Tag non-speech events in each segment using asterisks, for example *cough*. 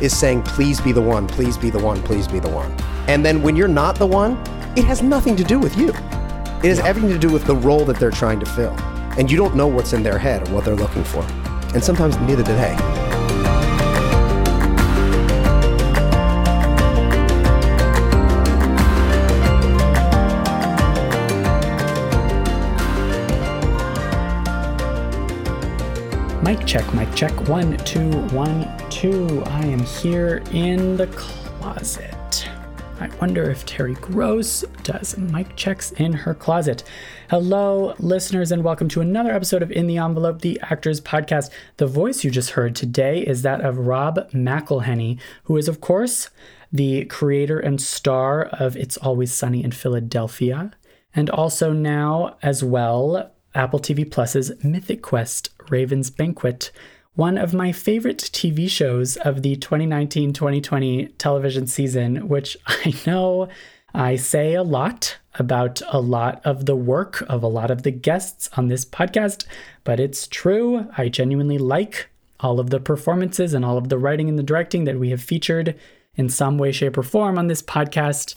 is saying, please be the one, please be the one, please be the one. And then when you're not the one, it has nothing to do with you. It has everything to do with the role that they're trying to fill. And you don't know what's in their head or what they're looking for. And sometimes neither do they. Check, mic check. One, two, one, two. I am here in the closet. I wonder if Terry Gross does mic checks in her closet. Hello, listeners, and welcome to another episode of In the Envelope, the Actors Podcast. The voice you just heard today is that of Rob McElhenney, who is, of course, the creator and star of It's Always Sunny in Philadelphia, and also now, as well, Apple TV Plus's Mythic Quest Raven's Banquet, one of my favorite TV shows of the 2019 2020 television season, which *laughs* I know I say a lot about a lot of the work of a lot of the guests on this podcast, but it's true. I genuinely like all of the performances and all of the writing and the directing that we have featured in some way, shape, or form on this podcast.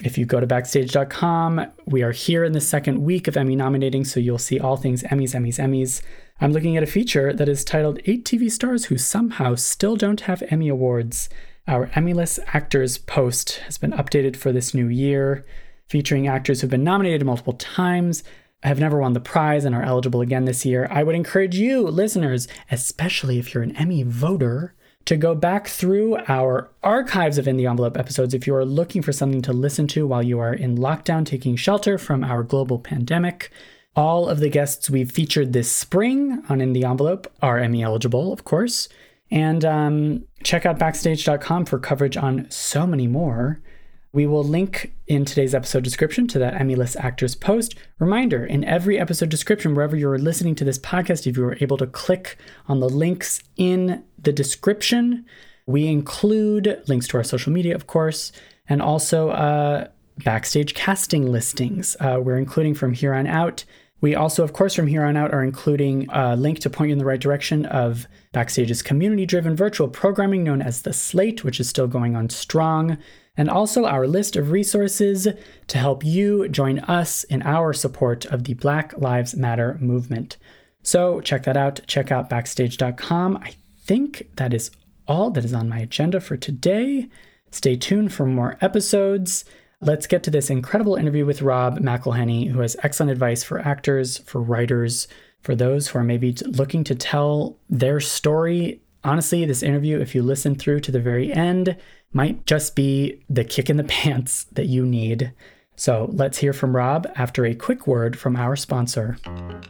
If you go to backstage.com, we are here in the second week of Emmy nominating, so you'll see all things Emmys, Emmys, Emmys. I'm looking at a feature that is titled Eight TV Stars Who Somehow Still Don't Have Emmy Awards. Our Emmyless Actors post has been updated for this new year, featuring actors who've been nominated multiple times, have never won the prize, and are eligible again this year. I would encourage you, listeners, especially if you're an Emmy voter, to go back through our archives of In the Envelope episodes if you are looking for something to listen to while you are in lockdown taking shelter from our global pandemic. All of the guests we've featured this spring on In the Envelope are Emmy eligible, of course. And um, check out backstage.com for coverage on so many more. We will link in today's episode description to that Emmyless Actors post. Reminder in every episode description, wherever you're listening to this podcast, if you are able to click on the links in the description, we include links to our social media, of course, and also uh, backstage casting listings. Uh, we're including from here on out. We also, of course, from here on out are including a link to point you in the right direction of Backstage's community driven virtual programming known as The Slate, which is still going on strong and also our list of resources to help you join us in our support of the Black Lives Matter movement. So check that out. Check out backstage.com. I think that is all that is on my agenda for today. Stay tuned for more episodes. Let's get to this incredible interview with Rob McElhenney, who has excellent advice for actors, for writers, for those who are maybe looking to tell their story. Honestly, this interview, if you listen through to the very end, might just be the kick in the *laughs* pants that you need. So let's hear from Rob after a quick word from our sponsor.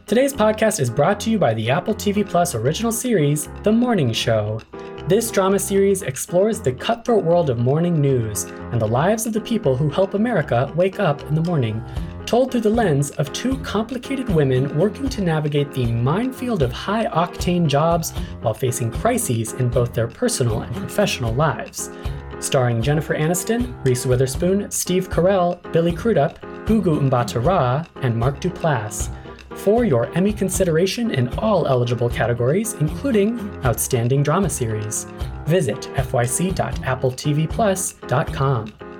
Today's podcast is brought to you by the Apple TV Plus original series, The Morning Show. This drama series explores the cutthroat world of morning news and the lives of the people who help America wake up in the morning, told through the lens of two complicated women working to navigate the minefield of high octane jobs while facing crises in both their personal and professional lives starring Jennifer Aniston, Reese Witherspoon, Steve Carell, Billy Crudup, Gugu Mbatha-Raw, and Mark Duplass. For your Emmy consideration in all eligible categories, including Outstanding Drama Series. Visit fyc.appletvplus.com.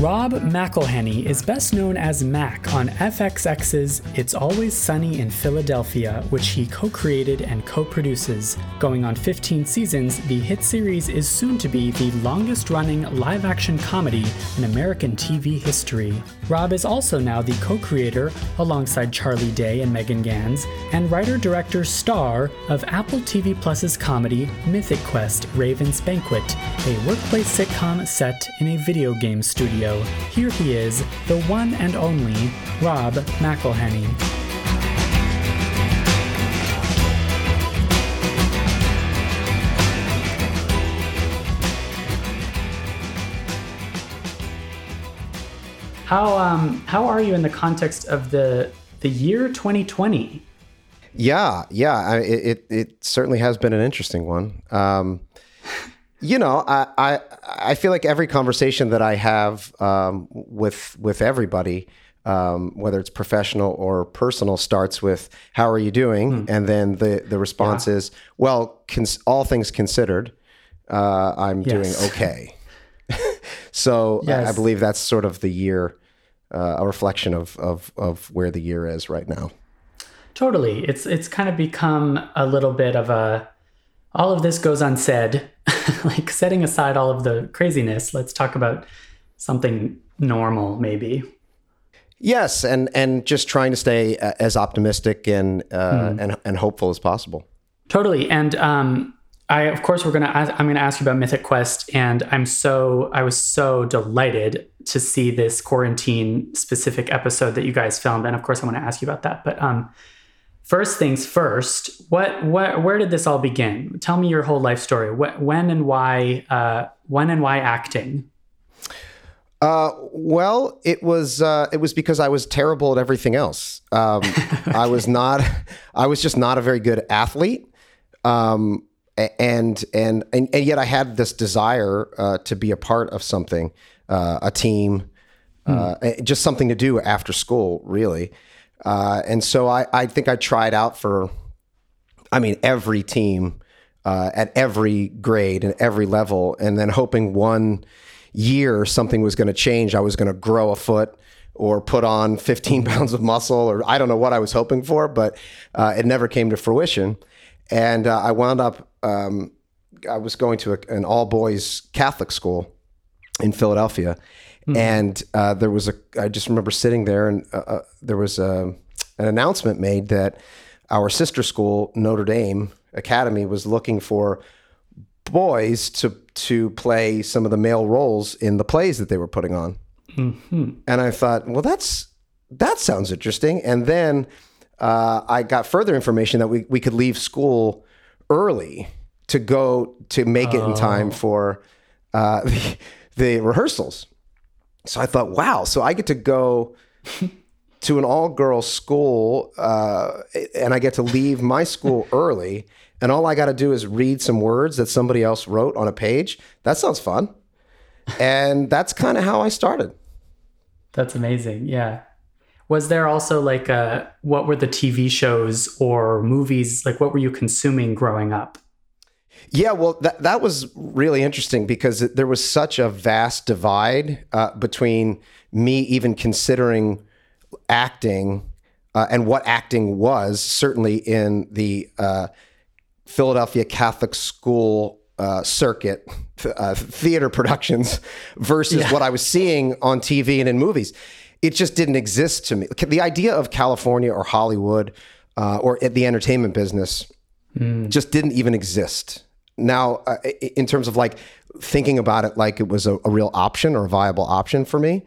Rob McElhenney is best known as Mac on FXX's It's Always Sunny in Philadelphia, which he co created and co produces. Going on 15 seasons, the hit series is soon to be the longest running live action comedy in American TV history. Rob is also now the co creator, alongside Charlie Day and Megan Ganz, and writer director star of Apple TV Plus's comedy Mythic Quest Raven's Banquet, a workplace sitcom set in a video game studio. Here he is, the one and only Rob McElhenney. How um how are you in the context of the the year 2020? Yeah, yeah, I, it it certainly has been an interesting one. Um, you know, I, I I feel like every conversation that I have um, with with everybody, um, whether it's professional or personal, starts with "How are you doing?" and then the the response is, "Well, cons- all things considered, uh, I'm Yes. doing okay." *laughs* so I, I believe that's sort of the year, uh, a reflection of of of where the year is right now. Totally. It's it's kind of become a little bit of a all of this goes unsaid. *laughs* like setting aside all of the craziness, let's talk about something normal maybe. Yes, and and just trying to stay uh, as optimistic and uh, and and hopeful as possible. Totally. And um I of course we're going to I'm to ask you about Mythic Quest and I'm so I was so delighted to see this quarantine specific episode that you guys filmed and of course I want to ask you about that. But um First things first, what, what, where did this all begin? Tell me your whole life story. Wh- when and why, uh, when and why acting? Uh, well, it was uh, it was because I was terrible at everything else. Um, I was not. *laughs* I was just not a very good athlete. Um, and, and and and yet I had this desire uh, to be a part of something, uh, a team, uh, just something to do after school, really. Uh, and so I, I think I tried out for, I mean, every team uh, at every grade and every level, and then hoping one year something was going to change. I was going to grow a foot or put on 15 *laughs* pounds of muscle, or I don't know what I was hoping for, but uh, it never came to fruition. And uh, I wound up, um, I was going to a, an all boys Catholic school in Philadelphia. And uh, there was a, I just remember sitting there and uh, uh, there was a, an announcement made that our sister school, Notre Dame Academy, was looking for boys to to play some of the male roles in the plays that they were putting on. And I thought, well, that's that sounds interesting. And then uh, I got further information that we we could leave school early to go to make it in time for uh, the, *laughs* the rehearsals. So I thought, wow, so I get to go *laughs* to an all girls school uh, and I get to leave my school *laughs* early. And all I got to do is read some words that somebody else wrote on a page. That sounds fun. And that's kind of how I started. That's amazing. Yeah. Was there also like uh what were the TV shows or movies like what were you consuming growing up? Yeah, well, that that was really interesting because there was such a vast divide uh, between me even considering acting uh, and what acting was. Certainly in the uh, Philadelphia Catholic School uh, circuit, *laughs* uh, theater productions, versus what I was seeing on TV and in movies. It just didn't exist to me. The idea of California or Hollywood uh, or the entertainment business just didn't even exist. Now, uh, in terms of like thinking about it like it was a, a real option or a viable option for me,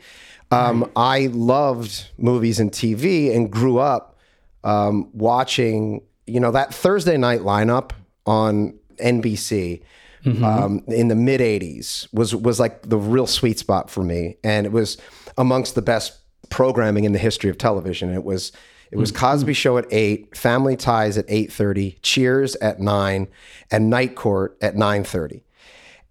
um, I loved movies and TV and grew up um, watching, you know, that Thursday night lineup on NBC um, in the mid '80s was was like the real sweet spot for me, and it was amongst the best programming in the history of television. It was it was mm-hmm. Cosby Show at eight, Family Ties at eight thirty, Cheers at nine, and Night Court at nine thirty.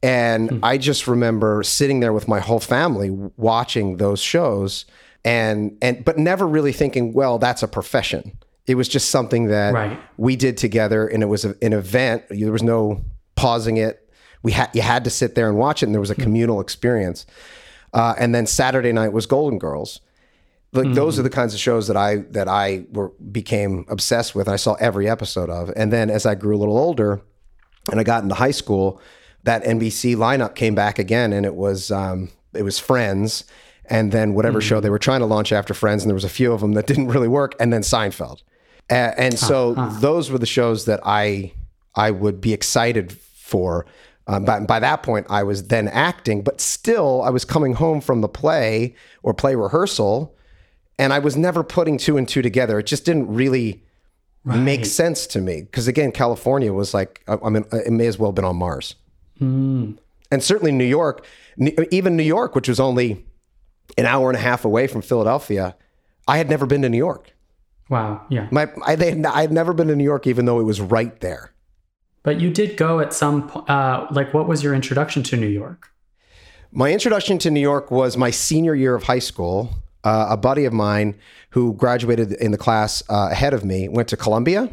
And hmm. I just remember sitting there with my whole family watching those shows and and but never really thinking, well, that's a profession. It was just something that Right. we did together and it was a, an event. There was no pausing it. We had you had to sit there and watch it and there was a hmm. communal experience. uh, and then Saturday night was Golden Girls. Like those are the kinds of shows that I that I were became obsessed with. I saw every episode of, and then as I grew a little older, and I got into high school, that NBC lineup came back again, and it was um, it was Friends, and then whatever show they were trying to launch after Friends, and there was a few of them that didn't really work, and then Seinfeld, A- and so those were the shows that I I would be excited for. Um, by, by that point, I was then acting, but still, I was coming home from the play or play rehearsal, and I was never putting two and two together. It just didn't really make sense to me because again, California was like, I, I mean, it may as well have been on Mars, and certainly New York, even New York, which was only an hour and a half away from Philadelphia, I had never been to New York. Wow. Yeah. My, I, they, I had never been to New York, even though it was right there. But you did go at some point. Uh, like, what was your introduction to New York? My introduction to New York was my senior year of high school. Uh, a buddy of mine who graduated in the class uh, ahead of me went to Columbia,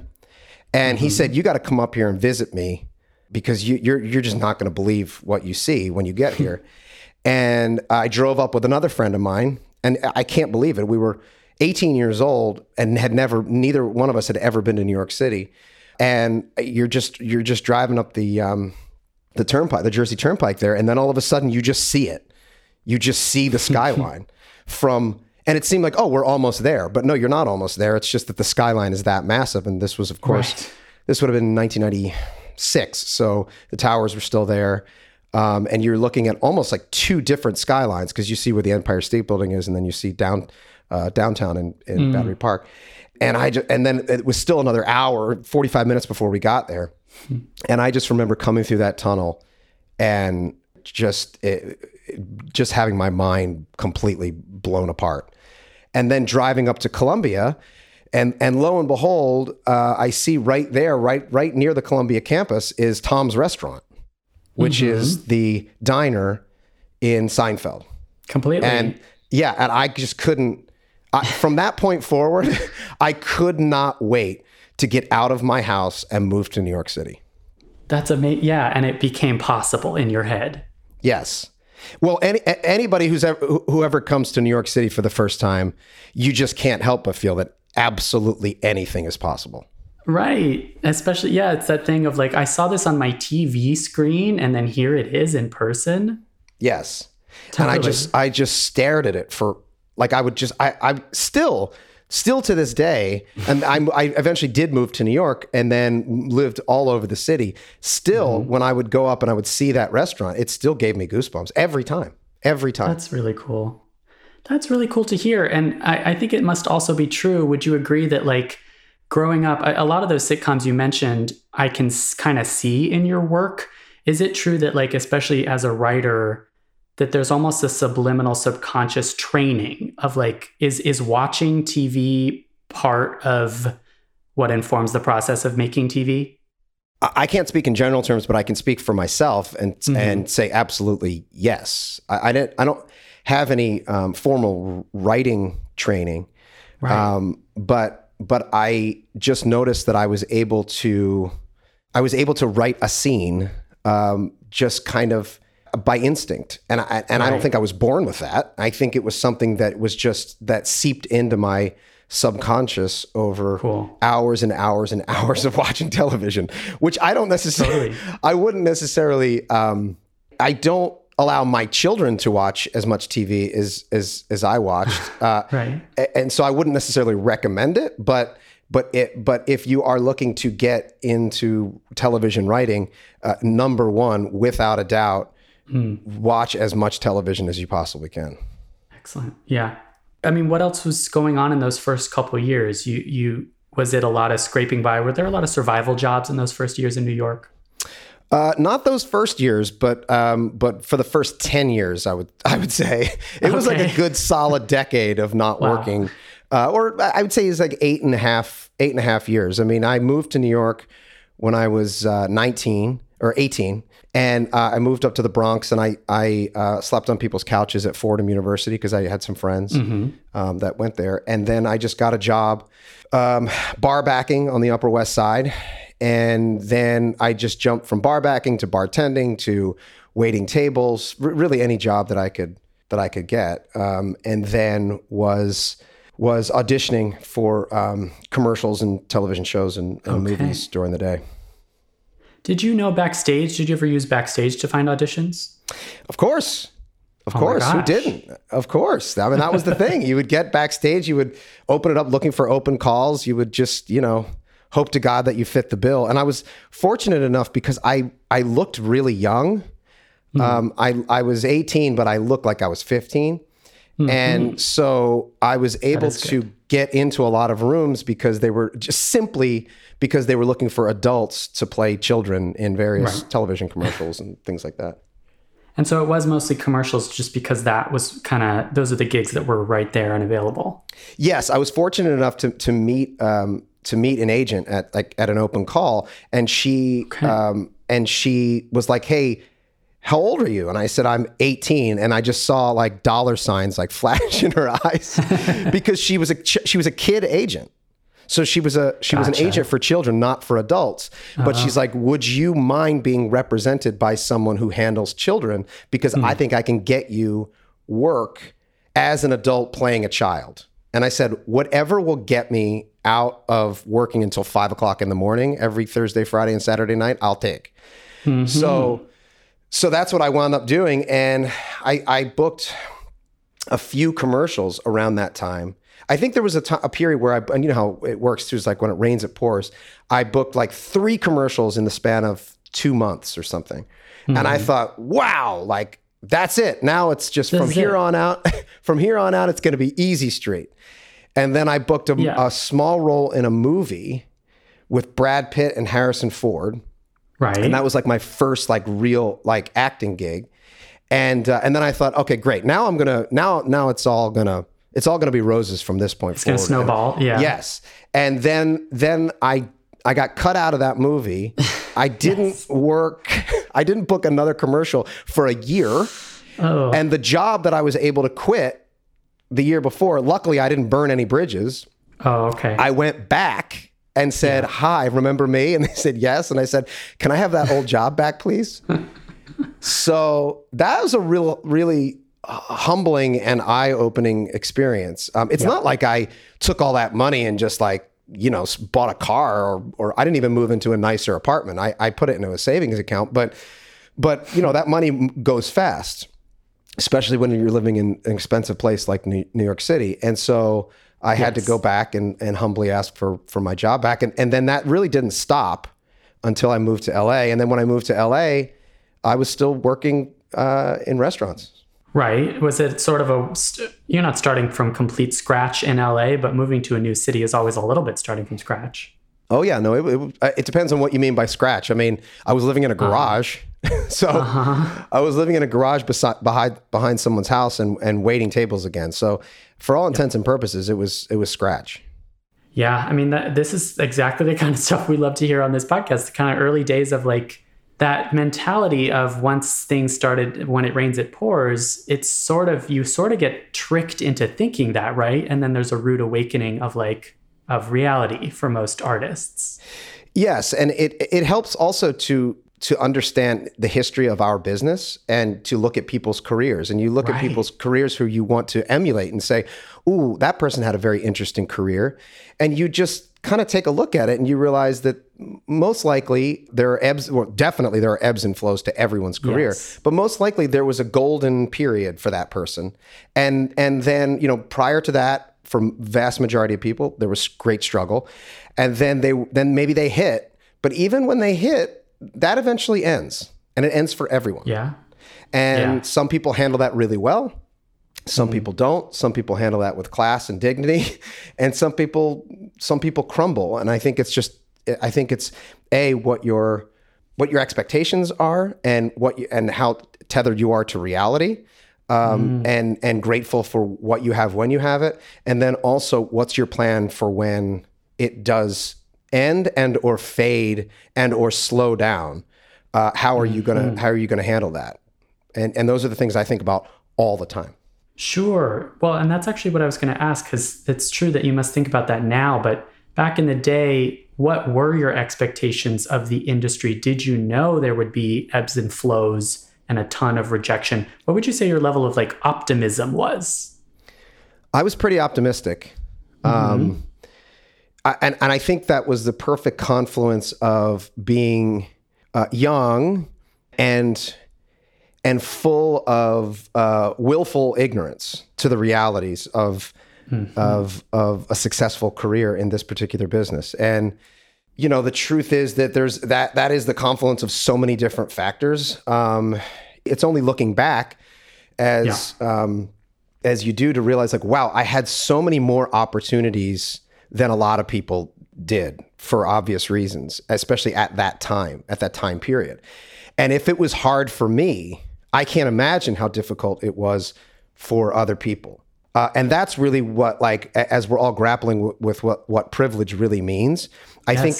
and he said, "You got to come up here and visit me because you, you're you're just not going to believe what you see when you get here." *laughs* and I drove up with another friend of mine, and I can't believe it. We were 18 years old and had never neither one of us had ever been to New York City, and you're just you're just driving up the um, the turnpike, the Jersey Turnpike there, and then all of a sudden you just see it. You just see the *laughs* skyline from, and it seemed like, oh, we're almost there. But no, you're not almost there. It's just that the skyline is that massive. And this was, of course, Right. this would have been 1996. So the towers were still there. Um, and you're looking at almost like two different skylines because you see where the Empire State Building is, and then you see down uh, downtown in, in Battery Park. And I just, and then it was still another hour, 45 minutes before we got there. And I just remember coming through that tunnel and just it- just having my mind completely blown apart. And then driving up to Columbia, and and lo and behold, uh, I see right there, right right near the Columbia campus, is Tom's Restaurant, which is the diner in Seinfeld. Completely. And yeah, and I just couldn't. I, from that point forward, *laughs* I could not wait to get out of my house and move to New York City. That's amazing. Yeah, and it became possible in your head. Yes. Well, any, anybody who's ever, whoever comes to New York City for the first time, you just can't help but feel that absolutely anything is possible. Right. Especially, yeah, it's that thing of like, I saw this on my TV screen and then here it is in person. Yes. And I just I just stared at it for like I would just I I still still to this day and I'm, I eventually did move to New York and then lived all over the city. Still mm-hmm. when I would go up and I would see that restaurant, it still gave me goosebumps every time. Every time. That's really cool. That's really cool to hear. And I, I think it must also be true. Would you agree that, like, growing up, a, a lot of those sitcoms you mentioned, I can kind of see in your work. Is it true that, like, especially as a writer, that there's almost a subliminal subconscious training of like, is is watching TV part of what informs the process of making TV? I can't speak in general terms, but I can speak for myself and and say absolutely yes. I, I didn't. I don't have any um, formal writing training, um, but but I just noticed that I was able to I was able to write a scene um, just kind of by instinct, and I and I don't think I was born with that. I think it was something that was just that seeped into my subconscious over Cool. hours and hours and *laughs* hours of watching television, which I don't necessarily, I wouldn't necessarily, um, I don't allow my children to watch as much TV as as as I watched, *laughs* uh, Right. and so I wouldn't necessarily recommend it, but but it but if you are looking to get into television writing, uh, number one, without a doubt, watch as much television as you possibly can. Excellent. Yeah. I mean, what else was going on in those first couple years? You you was it a lot of scraping by? Were there a lot of survival jobs in those first years in New York? Uh, not those first years, but um, but for the first ten years, I would I would say *laughs* it was like a good solid decade of not *laughs* working, uh, or I would say it's like eight and a half eight and a half years. I mean, I moved to New York when I was uh, nineteen or eighteen, and uh, I moved up to the Bronx, and I I uh, slept on people's couches at Fordham University because I had some friends um, that went there, and then I just got a job um, bar backing on the Upper West Side, and then I just jumped from bar backing to bartending to waiting tables, r- really any job that I could that I could get, um, and then was was auditioning for um, commercials and television shows and, and Okay. movies during the day. Did you know backstage? Did you ever use backstage to find auditions? Of course. Of Oh course. Who didn't? Of course. I mean, that was the thing. You would get backstage, you would open it up looking for open calls. You would just, you know, hope to God that you fit the bill. And I was fortunate enough because I, I looked really young. Hmm. Um, I, I was 18, but I looked like I was 15. And so I was able to get into a lot of rooms because they were just simply because they were looking for adults to play children in various television commercials and things like that. And so it was mostly commercials just because that was kind of, those are the gigs that were right there and available. Yes, I was fortunate enough to to meet um, to meet an agent at like at an open call, and she um, and she was like, "Hey, how old are you?" And I said, "I'm 18," and I just saw like dollar signs like *laughs* flash in her eyes *laughs* because she was a ch- she was a kid agent. So she was a she was an agent for children, not for adults. But uh-huh. she's like, "Would you mind being represented by someone who handles children? Because I hmm. think I can get you work as an adult playing a child." And I said, "Whatever will get me out of working until five o'clock in the morning every Thursday, Friday, and Saturday night, I'll take." Mm-hmm. So, so that's what I wound up doing, and I, I booked a few commercials around that time. I think there was a period where I, and you know how it works too, is like when it rains, it pours. I booked like three commercials in the span of two months or something. And I hmm. thought, wow, like that's it. Now it's just from here it. on out, *laughs* from here on out, it's going to be easy street. And then I booked a, Yeah. a small role in a movie with Brad Pitt and Harrison Ford Right. and that was like my first like real like acting gig. And uh, and then i thought okay great. Now i'm gonna now now it's all gonna it's all gonna be roses from this point it's forward. to snowball. Yeah. yes. And then then i i got cut out of that movie. *laughs* I didn't work *laughs* i didn't book another commercial for a year. Oh, and the job that i was able to quit the year before luckily i didn't burn any bridges. Oh, okay. I went back and said, Hi, remember me? And they said, Yes. And I said, Can I have that old job back, please? so that was a real, really uh, humbling and eye opening experience. Um, it's not like I took all that money and just like, you know, bought a car or, or I didn't even move into a nicer apartment. I, I put it into a savings account, but, but, you know, that money goes fast especially when you're living in an expensive place like New New York City. And so I had to go back and, and humbly ask for, for my job back. And, and then that really didn't stop until I moved to LA. And then when I moved to LA, I was still working uh, in restaurants. right. Was it sort of a, st- you're not starting from complete scratch in LA, but moving to a new city is always a little bit starting from scratch. Oh yeah, no, it, it, uh, it depends on what you mean by scratch. I mean, I was living in a garage, *laughs* so I was living in a garage beside, behind behind someone's house and, and waiting tables again. So for all intents and purposes, it was it was scratch. Yeah, I mean, that, this is exactly the *laughs* kind of stuff we love to hear on this podcast. The kind of early days of like that mentality of once things started, when it rains, it pours. It's sort of you sort of get tricked into thinking that, right? And then there's a rude awakening of like of reality for most artists. Yes, and it it helps also to to understand the history of our business and to look at people's careers. And you look at people's careers who you want to emulate and say, "Ooh, that person had a very interesting career." And you just kind of take a look at it and you realize that most likely there are ebbs well definitely there are ebbs and flows to everyone's career Yes. but most likely there was a golden period for that person and and then you know prior to that for vast majority of people there was great struggle. And then they then maybe they hit but even when they hit that eventually ends and it ends for everyone. Yeah. and Yeah. some people handle that really well. Some mm. people don't. Some people handle that with class and dignity. *laughs* And some people some people crumble. And i think it's just i think it's a what your what your expectations are and what you and how tethered you are to reality um, and and grateful for what you have when you have it and then also what's your plan for when it does end and or fade and or slow down uh, how are you gonna how are you gonna handle that and and those are the things i think about all the time Sure. Well, and that's actually what I was going to ask because it's true that you must think about that now. But back in the day, what were your expectations of the industry? Did you know there would be ebbs and flows? And a ton of rejection. What would you say your level of like optimism was? I was pretty optimistic. Um, I, and, and I think that was the perfect confluence of being uh, young and and full of uh, willful ignorance to the realities of of of a successful career in this particular business. And you know, the truth is that there's that that is the confluence of so many different factors. Um, it's only looking back as um, as you do to realize like, wow, I had so many more opportunities than a lot of people did for obvious reasons, especially at that time, at that time period. And if it was hard for me, I can't imagine how difficult it was for other people. Uh, and that's really what, like, as we're all grappling w- with what what privilege really means. I think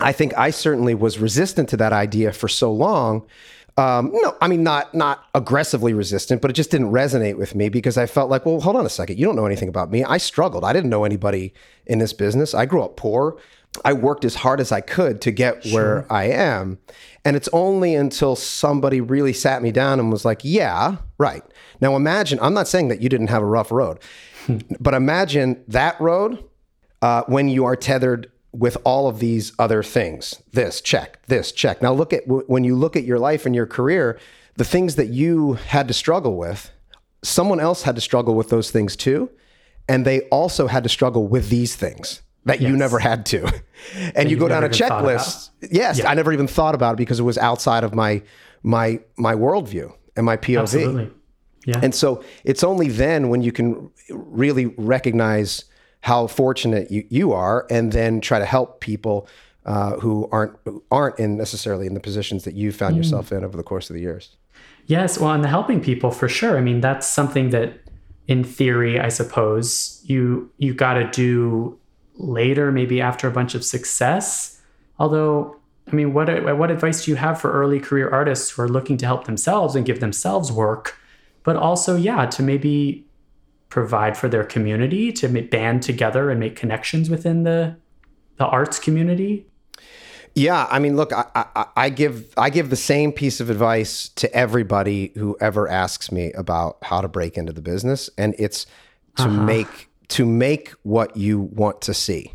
I think I certainly was resistant to that idea for so long. Um, no, I mean not not aggressively resistant, but it just didn't resonate with me because I felt like, well, hold on a second, you don't know anything about me. I struggled. I didn't know anybody in this business. I grew up poor. I worked as hard as I could to get where I am, and it's only until somebody really sat me down and was like, "Yeah, right." Now imagine. I'm not saying that you didn't have a rough road, but imagine that road uh, when you are tethered with all of these other things. This check. This check. Now look at when you look at your life and your career the things that you had to struggle with someone else had to struggle with those things too and they also had to struggle with these things that you never had to. *laughs* And you you go down a never even thought checklist. yes i never even thought about it because it was outside of my my my worldview and my pov Absolutely. Yeah. and so it's only then when you can really recognize how fortunate you, you are and then try to help people uh, who aren't who aren't in necessarily in the positions that you found yourself in over the course of the years. Yes, well, and the helping people for sure. I mean, that's something that, in theory, I suppose you you got to do later, maybe after a bunch of success. Although, I mean, what what advice do you have for early career artists who are looking to help themselves and give themselves work, but also, yeah, to maybe provide for their community, to band together and make connections within the the arts community? Yeah, I mean, look, I, I, I give I give the same piece of advice to everybody who ever asks me about how to break into the business, and it's to make to make what you want to see.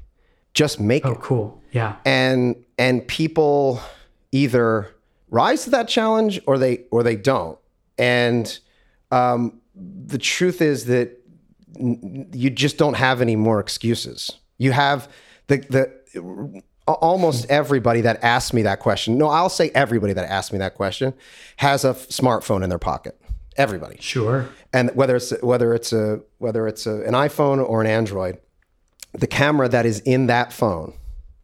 Just make Oh, it. cool. Yeah. and and people either rise to that challenge or they or they don't and um, the truth is that you just don't have any more excuses you have the the almost everybody that asks me that question no i'll say everybody that asks me that question has a f- smartphone in their pocket everybody Sure. and whether it's whether it's a whether it's a, an iPhone or an Android, the camera that is in that phone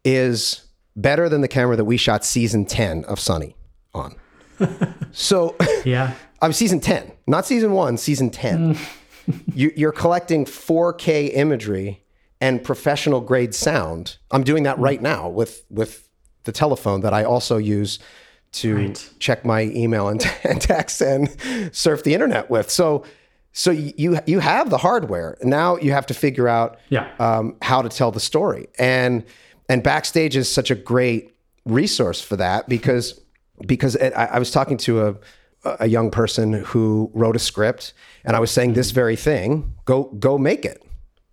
is better than the camera that we shot season ten of Sunny on. *laughs* so Yeah. *laughs* I'm season ten, not season one, season ten. Mm. *laughs* you, you're collecting 4K imagery and professional grade sound. I'm doing that right now with with the telephone that I also use to Right. check my email and, *laughs* and text and surf the internet with. So so you you have the hardware. Now you have to figure out Yeah. um, how to tell the story. And and backstage is such a great resource for that because because it, I, I was talking to a a young person who wrote a script, and I was saying this very thing: go go make it.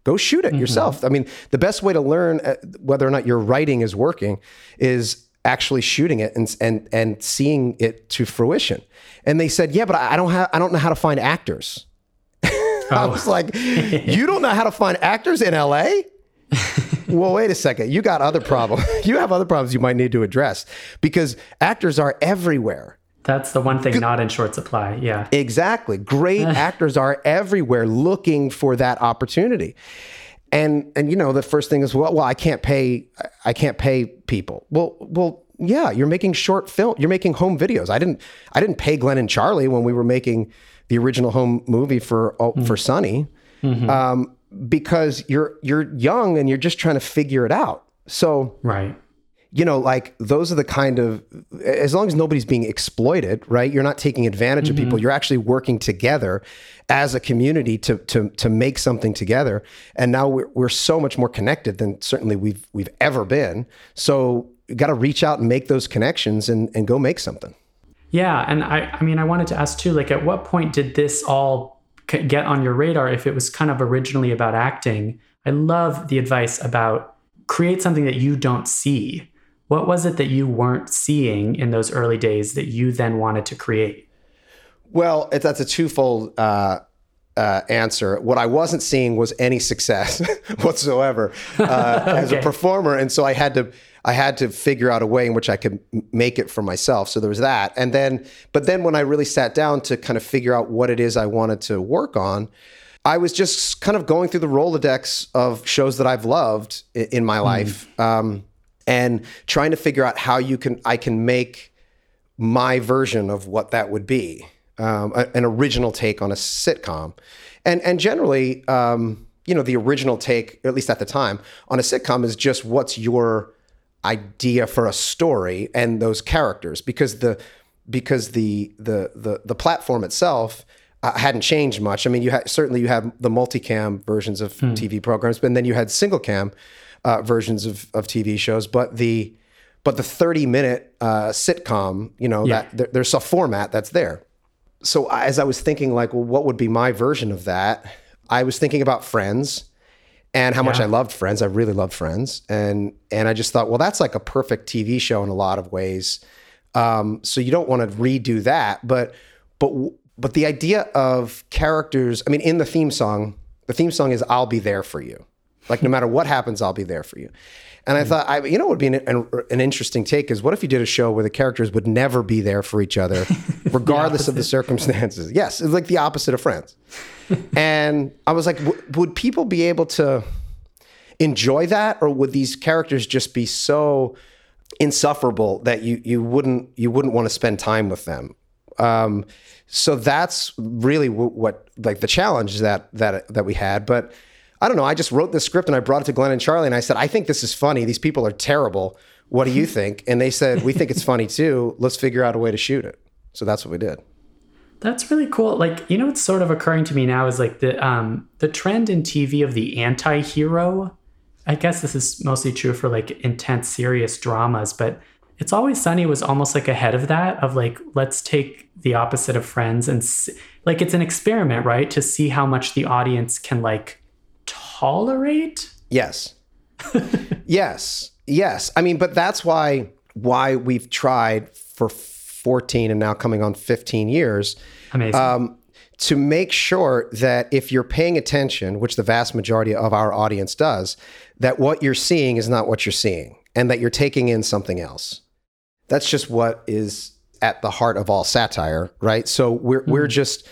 Go shoot it yourself. I mean, the best way to learn uh, whether or not your writing is working is actually shooting it and and and seeing it to fruition. And they said, "Yeah, but I I don't have I don't know how to find actors." *laughs* I was like, *laughs* "You don't know how to find actors in LA?" *laughs* well, wait a second. You got other problems. you have other problems you might need to address because actors are everywhere. That's the one thing not in short supply. Yeah. Exactly. Great *laughs* actors are everywhere looking for that opportunity. And and you know, the first thing is well, well, I can't pay I can't pay people. Well, well, yeah, you're making short film, you're making home videos. I didn't I didn't pay Glenn and Charlie when we were making the original home movie for oh, for Sunny. Mm-hmm. Um, because you're you're young and you're just trying to figure it out. So Right. You know, like those are the kind of, as long as nobody's being exploited, right? You're not taking advantage of people. Mm-hmm. You're actually working together as a community to to to make something together. And now we're we're so much more connected than certainly we've we've ever been. So you got to reach out and make those connections and and go make something. Yeah, and I I mean I wanted to ask too like at what point did this all get on your radar if it was kind of originally about acting? I love the advice about create something that you don't see. What was it that you weren't seeing in those early days that you then wanted to create? Well, that's a twofold uh, uh, answer. What I wasn't seeing was any success *laughs* whatsoever uh, *laughs* as a performer, and so I had to I had to figure out a way in which I could m- make it for myself. So there was that, and then but then when I really sat down to kind of figure out what it is I wanted to work on. I was just kind of going through the Rolodex of shows that I've loved in my life, um, and trying to figure out how you can I can make my version of what that would be, um, a- an original take on a sitcom, and and generally, um, you know, the original take, at least at the time, on a sitcom is just what's your idea for a story and those characters, because the because the the the the platform itself uh, hadn't changed much. I mean, you had certainly you have the multicam versions of TV programs, but then you had single cam uh, versions of of TV shows, but the but the 30 minute uh, sitcom, you know, Yeah. that there, there's a format that's there. So as I was thinking, like, well, what would be my version of that? I was thinking about Friends and how much I loved Friends. I really loved Friends, and and I just thought, well, that's like a perfect TV show in a lot of ways. Um, so you don't want to redo that, but but but the idea of characters. I mean, in the theme song, the theme song is "I'll be there for you." Like no matter what happens, I'll be there for you. And I thought, I, you know, what would be an, an, an interesting take is what if you did a show where the characters would never be there for each other, *laughs* regardless of the circumstances? Yes, it's like the opposite of Friends. *laughs* and I was like, w- would people be able to enjoy that, or would these characters just be so insufferable that you you wouldn't you wouldn't want to spend time with them? Um, so that's really w- what like the challenge that that that we had, but. I don't know. I just wrote this script and I brought it to Glenn and Charlie and I said, I think this is funny. These people are terrible. What do you *laughs* think? And they said, We think it's funny too. Let's figure out a way to shoot it. So that's what we did. That's really cool. Like, you know what's sort of occurring to me now is like the um the trend in TV of the anti-hero. I guess this is mostly true for like intense serious dramas, but It's Always Sunny was almost like ahead of that of like let's take the opposite of Friends and s- like it's an experiment, right? To see how much the audience can like tolerate. Yes. *laughs* yes. Yes. I mean, but that's why why we've tried for 14 and now coming on 15 years Amazing. um, to make sure that if you're paying attention, which the vast majority of our audience does, that what you're seeing is not what you're seeing and that you're taking in something else. That's just what is at the heart of all satire, right? So we're we're just w-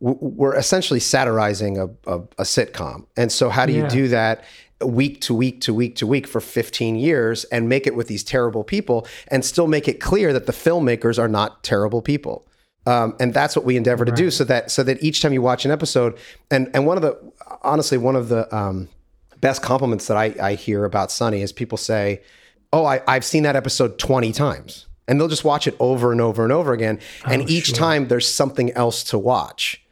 we're essentially satirizing a, a, a sitcom. And so how do you Yeah. do that week to week to week to week for 15 years and make it with these terrible people and still make it clear that the filmmakers are not terrible people? Um, and that's what we endeavor to do so that so that each time you watch an episode and and one of the honestly one of the um, best compliments that I, I hear about Sunny is people say, "Oh, I, I've seen that episode twenty times," and they'll just watch it over and over and over again. and each time there's something else to watch,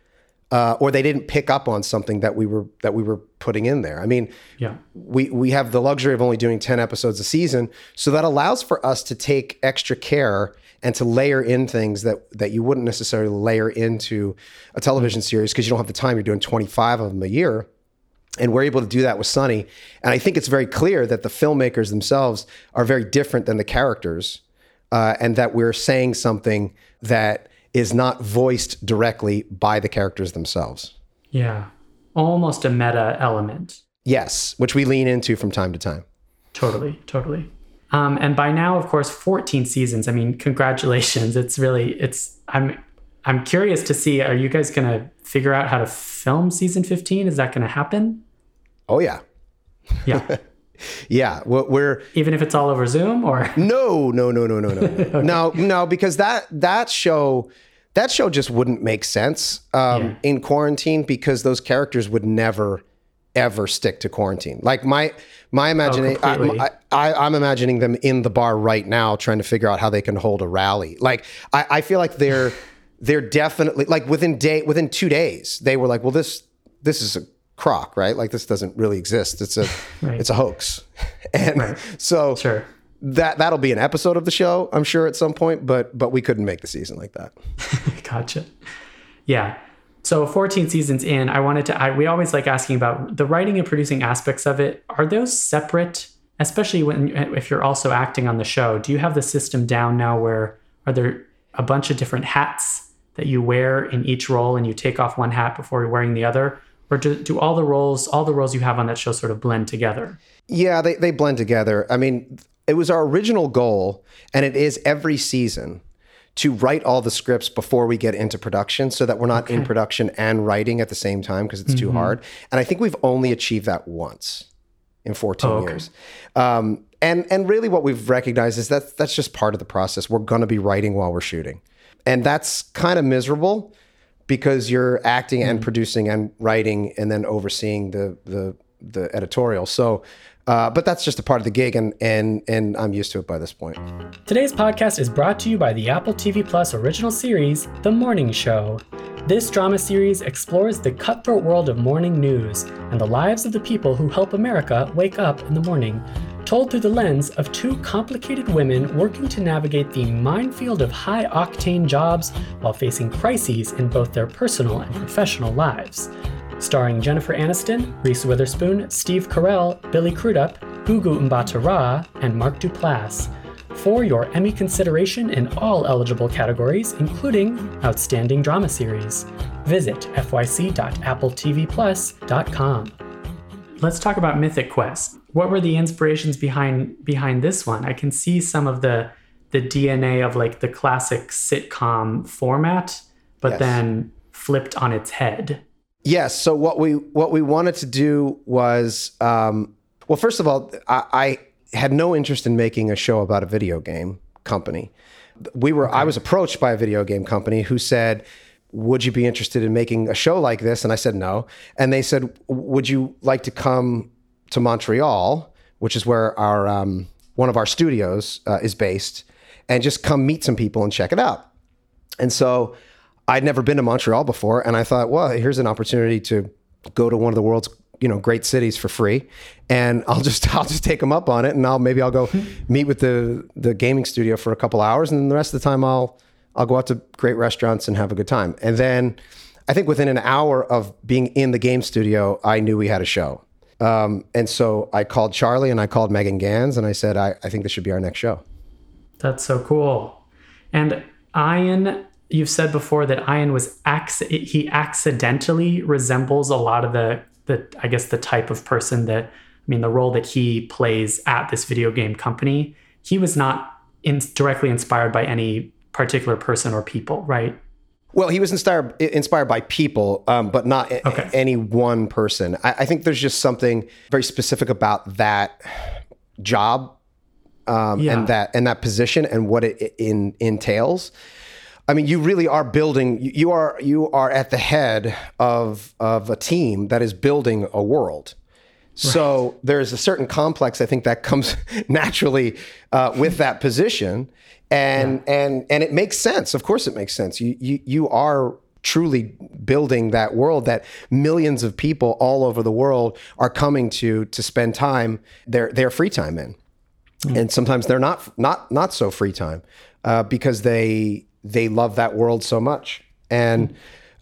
uh, or they didn't pick up on something that we were that we were putting in there. I mean, yeah. we we have the luxury of only doing 10 episodes a season. So that allows for us to take extra care and to layer in things that that you wouldn't necessarily layer into a television series because you don't have the time. You're doing 25 of them a year. And we're able to do that with Sunny. And I think it's very clear that the filmmakers themselves are very different than the characters uh, and that we're saying something that is not voiced directly by the characters themselves Yeah. Almost a meta element. yes which we lean into from time to time Totally, totally. Um, and by now, of course, 14 seasons. I mean, congratulations. It's really, it's, I'm, I'm curious to see, are you guys going to figure out how to film season 15? Is that going to happen? oh yeah Yeah. *laughs* yeah, what we're even if it's all over Zoom or no, no, no, no, no, no, *laughs* okay. no, no, because that that show that show just wouldn't make sense um, yeah. in quarantine because those characters would never ever stick to quarantine. Like my my imagination, oh, I, am I'm imagining them in the bar right now trying to figure out how they can hold a rally. Like I, I feel like they're they're definitely like within day within two days they were like, well this this is a crock, right? Like this doesn't really exist. It's a *laughs* Right. it's a hoax, *laughs* and so sure. that that'll be an episode of the show, I'm sure at some point. But but we couldn't make the season like that. *laughs* gotcha. Yeah. So 14 seasons in, I wanted to. I, we always like asking about the writing and producing aspects of it. Are those separate? Especially when if you're also acting on the show, do you have the system down now? Where are there a bunch of different hats that you wear in each role, and you take off one hat before you're wearing the other? Or do, do all the roles all the roles you have on that show sort of blend together yeah they, they blend together i mean it was our original goal and it is every season to write all the scripts before we get into production so that we're not okay. in production and writing at the same time because it's mm-hmm. too hard and i think we've only achieved that once in 14 oh, okay. years um, and and really what we've recognized is that that's just part of the process we're going to be writing while we're shooting and that's kind of miserable because you're acting mm-hmm. and producing and writing and then overseeing the the the editorial. So, uh, but that's just a part of the gig, and and and I'm used to it by this point. Today's podcast is brought to you by the Apple TV Plus original series, The Morning Show. This drama series explores the cutthroat world of morning news and the lives of the people who help America wake up in the morning told through the lens of two complicated women working to navigate the minefield of high octane jobs while facing crises in both their personal and professional lives. Starring Jennifer Aniston, Reese Witherspoon, Steve Carell, Billy Crudup, Gugu Mbatha-Raw, and Mark Duplass. For your Emmy consideration in all eligible categories, including Outstanding Drama Series. Visit fyc.appletvplus.com. Let's talk about Mythic Quest what were the inspirations behind behind this one? I can see some of the the DNA of like the classic sitcom format, but yes. then flipped on its head. Yes. So what we what we wanted to do was, um, well, first of all, I, I, had no interest in making a show about a video game company. We were. Okay. I was approached by a video game company who said. Would you be interested in making a show like this? And I said no. And they said, Would you like to come to Montreal, which is where our um, one of our studios uh, is based, and just come meet some people and check it out. And so I'd never been to Montreal before, and I thought, well, here's an opportunity to go to one of the world's you know great cities for free, and *laughs* I'll just I'll just take them up on it, and I'll maybe I'll go *laughs* meet with the the gaming studio for a couple hours, and then the rest of the time I'll I'll go out to great restaurants and have a good time. And then I think within an hour of being in the game studio, I knew we had a show. Um, and so I called Charlie and I called Megan Ganz and I said, I, I think this should be our next show. That's so cool. And Ian, you've said before that Ian was acc- he accidentally resembles a lot of the the I guess the type of person that I mean the role that he plays at this video game company. He was not in, directly inspired by any particular person or people, right? Well, he was inspired inspired by people, um, but not okay. a, any one person. I, I, think there's just something very specific about that job um, yeah. and that and that position and what it in, entails. I mean, you really are building. You are you are at the head of of a team that is building a world. So there's a certain complex I think that comes *laughs* naturally uh, with that position, and yeah. and and it makes sense. Of course, it makes sense. You you you are truly building that world that millions of people all over the world are coming to to spend time their their free time in, mm. and sometimes they're not not not so free time uh, because they they love that world so much. And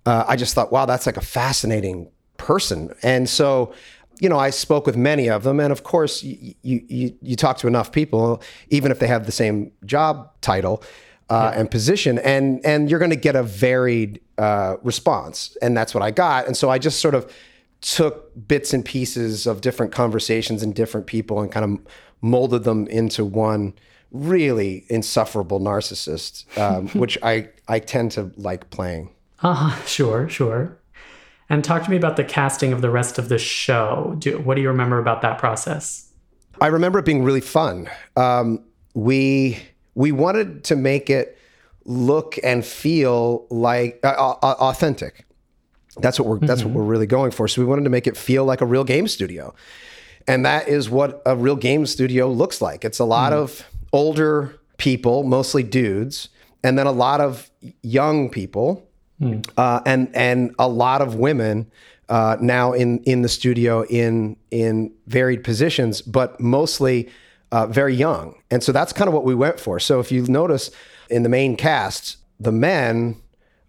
uh, I just thought, wow, that's like a fascinating person. And so you know, I spoke with many of them, and of course, you you you talk to enough people, even if they have the same job title uh, yeah. and position, and and you're going to get a varied uh, response, and that's what I got. And so I just sort of took bits and pieces of different conversations and different people, and kind of molded them into one really insufferable narcissist, um, *laughs* which I I tend to like playing. Uh, sure, sure. And talk to me about the casting of the rest of the show. Do, what do you remember about that process? I remember it being really fun. Um, we we wanted to make it look and feel like uh, authentic. That's what we're mm-hmm. that's what mm-hmm. we're really going for. So we wanted to make it feel like a real game studio, and that is what a real game studio looks like. It's a lot mm. of older people, mostly dudes, and then a lot of young people Mm. Uh, and and a lot of women uh, now in in the studio in in varied positions, but mostly uh, very young. And so that's kind of what we went for. So if you notice in the main cast, the men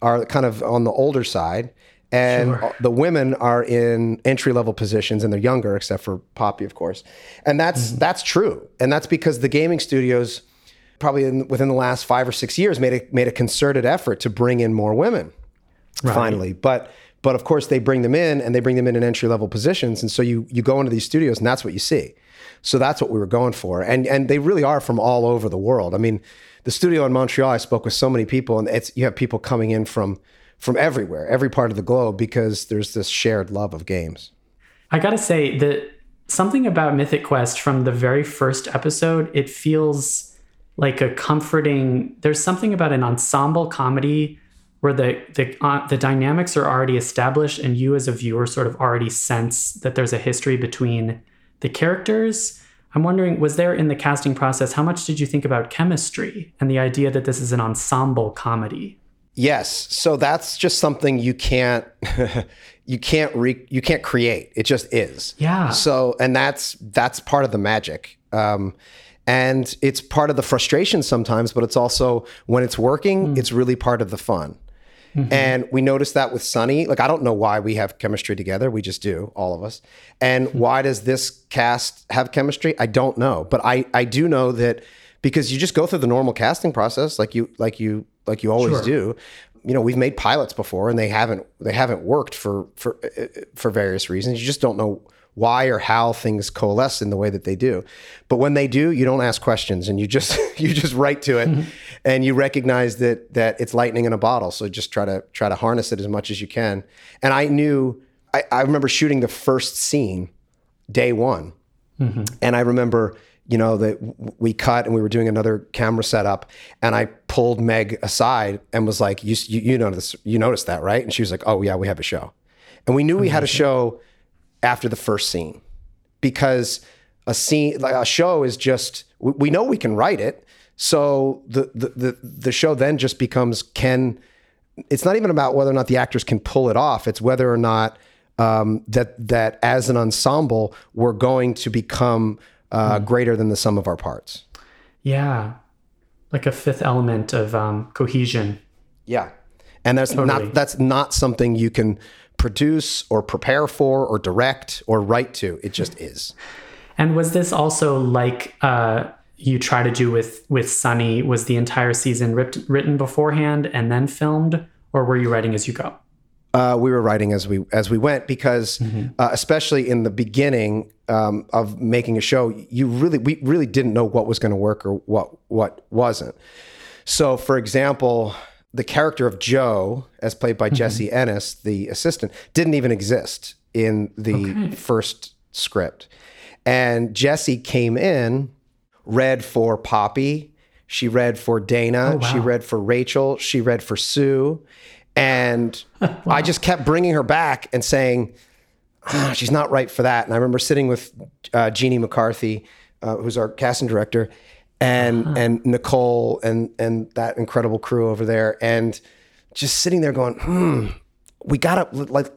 are kind of on the older side. And Sure. the women are in entry level positions and they're younger, except for Poppy, of course. And that's that's true. And that's because the gaming studios, probably in, within the last five or six years, made a made a concerted effort to bring in more women finally. But but of course they bring them in and they bring them in in entry level positions, and so you you go into these studios and that's what you see. So that's what we were going for, and and they really are from all over the world. I mean, the studio in Montreal, I spoke with so many people, and it's you have people coming in from from everywhere, every part of the globe, because there's this shared love of games. I gotta say that something about Mythic Quest from the very first episode, it feels like a comforting. There's something about an ensemble comedy where the the uh, the dynamics are already established, and you as a viewer sort of already sense that there's a history between the characters. I'm wondering, was there in the casting process, how much did you think about chemistry and the idea that this is an ensemble comedy? Yes, so that's just something you can't *laughs* you can't re, you can't create. It just is. Yeah. So and that's that's part of the magic. Um, and it's part of the frustration sometimes, but it's also when it's working, it's really part of the fun. Mm-hmm. And we noticed that with Sunny. Like I don't know why we have chemistry together. We just do, all of us. And hmm. why does this cast have chemistry? I don't know, but I I do know that because you just go through the normal casting process, like you like you like you always Sure. do. You know, we've made pilots before, and they haven't they haven't worked for for uh, uh for various reasons. You just don't know why or how things coalesce in the way that they do. But when they do, you don't ask questions, and you just *laughs* you just write to it, mm-hmm. and you recognize that that it's lightning in a bottle. So just try to try to harness it as much as you can. And I knew I, I remember shooting the first scene day one. Mm-hmm. And I remember, you know, that we cut and we were doing another camera setup, and I pulled Meg aside and was like, "You you, you noticed you noticed that, right?" And she was like, "Oh yeah, we have a show," and we knew we had a show after the first scene because a scene like a show is just we, we know we can write it, so the, the the the show then just becomes can. It's not even about whether or not the actors can pull it off. It's whether or not um, that that as an ensemble we're going to become uh, greater than the sum of our parts. Yeah. Like a fifth element of um, cohesion. Yeah, and that's Totally. not that's not something you can produce or prepare for or direct or write to. It just is. And was this also like uh, you try to do with with Sunny? Was the entire season ripped, written beforehand and then filmed, or were you writing as you go? Uh, we were writing as we as we went because, uh, especially in the beginning um, of making a show, you really we really didn't know what was going to work or what what wasn't. So, for example, the character of Jo, as played by Jessie Ennis, the assistant, didn't even exist in the first script, and Jessie came in, read for Poppy, she read for Dana, she read for Rachel, she read for Sue. And *laughs* I just kept bringing her back and saying, "Ah, she's not right for that. And I remember sitting with uh, Jeanne McCarthy, uh, who's our casting director, and and Nicole and and that incredible crew over there, and just sitting there going, hmm, we gotta like,